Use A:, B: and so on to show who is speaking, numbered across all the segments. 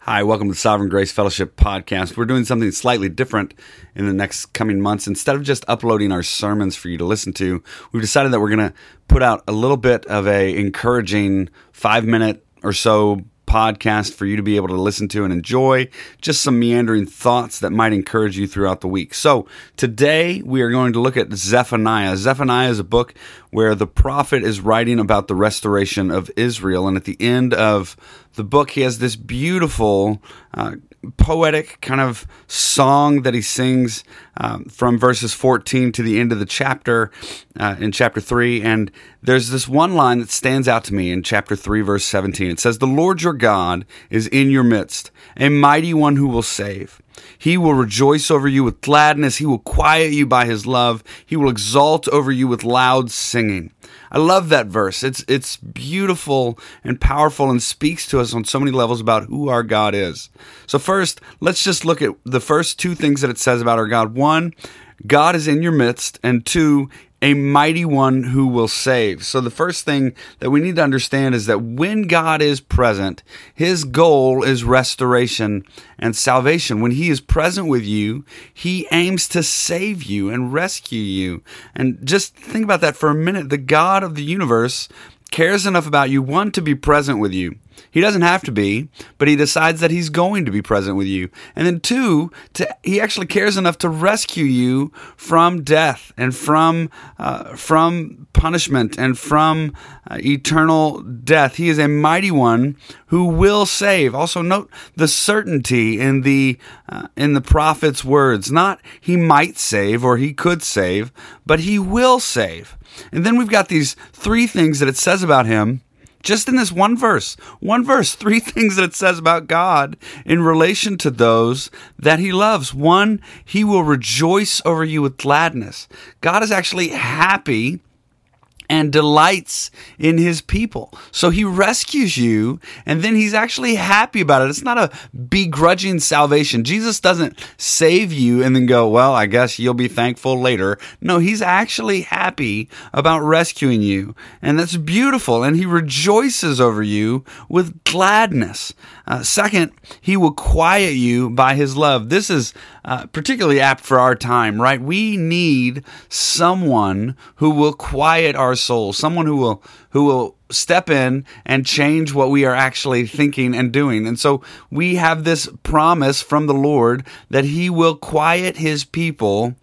A: Hi, welcome to Sovereign Grace Fellowship podcast. We're doing something slightly different in the next coming months. Instead of just uploading our sermons for you to listen to, we've decided that we're going to put out a little bit of a encouraging 5 minute or so podcast for you to be able to listen to and enjoy just some meandering thoughts that might encourage you throughout the week. So, today we are going to look at Zephaniah. Zephaniah is a book where the prophet is writing about the restoration of Israel. And at the end of the book, he has this beautiful uh, poetic kind of song that he sings um, from verses 14 to the end of the chapter uh, in chapter 3. And there's this one line that stands out to me in chapter 3, verse 17. It says, The Lord your God is in your midst, a mighty one who will save. He will rejoice over you with gladness. He will quiet you by his love. He will exalt over you with loud singing. I love that verse. It's it's beautiful and powerful and speaks to us on so many levels about who our God is. So first, let's just look at the first two things that it says about our God. One, God is in your midst, and two, a mighty one who will save. So, the first thing that we need to understand is that when God is present, his goal is restoration and salvation. When he is present with you, he aims to save you and rescue you. And just think about that for a minute. The God of the universe cares enough about you, one, to be present with you. He doesn't have to be, but he decides that he's going to be present with you. And then two, to, he actually cares enough to rescue you from death and from uh, from punishment and from uh, eternal death. He is a mighty one who will save. Also note the certainty in the uh, in the prophet's words. Not he might save or he could save, but he will save. And then we've got these three things that it says about him just in this one verse, one verse, three things that it says about God in relation to those that he loves. One, he will rejoice over you with gladness. God is actually happy and delights in his people. So he rescues you and then he's actually happy about it. It's not a begrudging salvation. Jesus doesn't save you and then go, well, I guess you'll be thankful later. No, he's actually happy about rescuing you. And that's beautiful. And he rejoices over you with gladness. Uh, second, he will quiet you by his love. This is uh, particularly apt for our time, right? We need someone who will quiet our soul, someone who will who will step in and change what we are actually thinking and doing. And so we have this promise from the Lord that he will quiet his people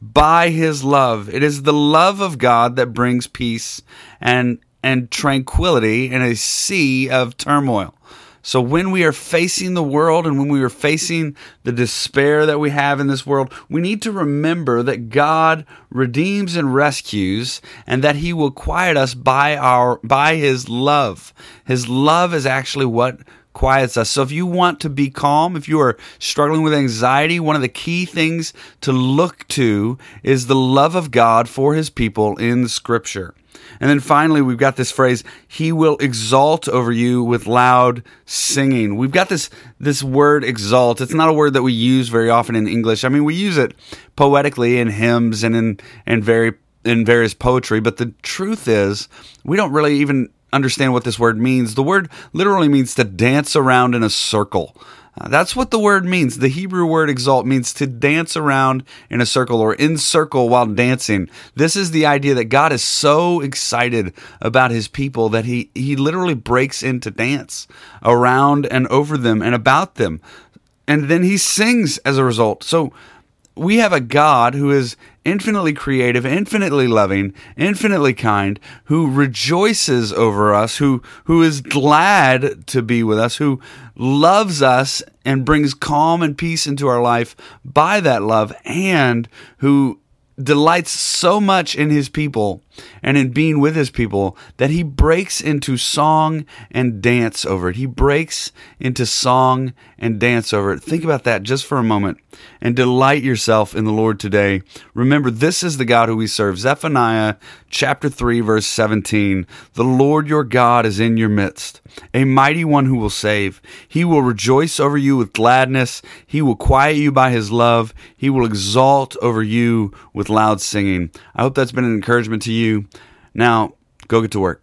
A: by his love. It is the love of God that brings peace and and tranquility in a sea of turmoil. So when we are facing the world and when we are facing the despair that we have in this world, we need to remember that God redeems and rescues and that he will quiet us by our by his love. His love is actually what quiets us. So if you want to be calm, if you are struggling with anxiety, one of the key things to look to is the love of God for his people in scripture. And then finally, we've got this phrase, he will exalt over you with loud singing. We've got this, this word exalt. It's not a word that we use very often in English. I mean, we use it poetically in hymns and in, and very, in various poetry, but the truth is, we don't really even understand what this word means. The word literally means to dance around in a circle. Uh, that's what the word means. The Hebrew word exalt means to dance around in a circle or encircle while dancing. This is the idea that God is so excited about his people that he, he literally breaks into dance around and over them and about them. And then he sings as a result. So we have a God who is infinitely creative, infinitely loving, infinitely kind, who rejoices over us, who who is glad to be with us, who loves us and brings calm and peace into our life by that love, and who delights so much in his people and in being with his people that he breaks into song and dance over it. He breaks into song and dance over it. Think about that just for a moment and delight yourself in the Lord today. Remember, this is the God who we serve. Zephaniah chapter 3, verse 17. The Lord your God is in your midst, a mighty one who will save. He will rejoice over you with gladness. He will quiet you by his love. He will exalt over you with loud singing. I hope that's been an encouragement to you. Now, go get to work.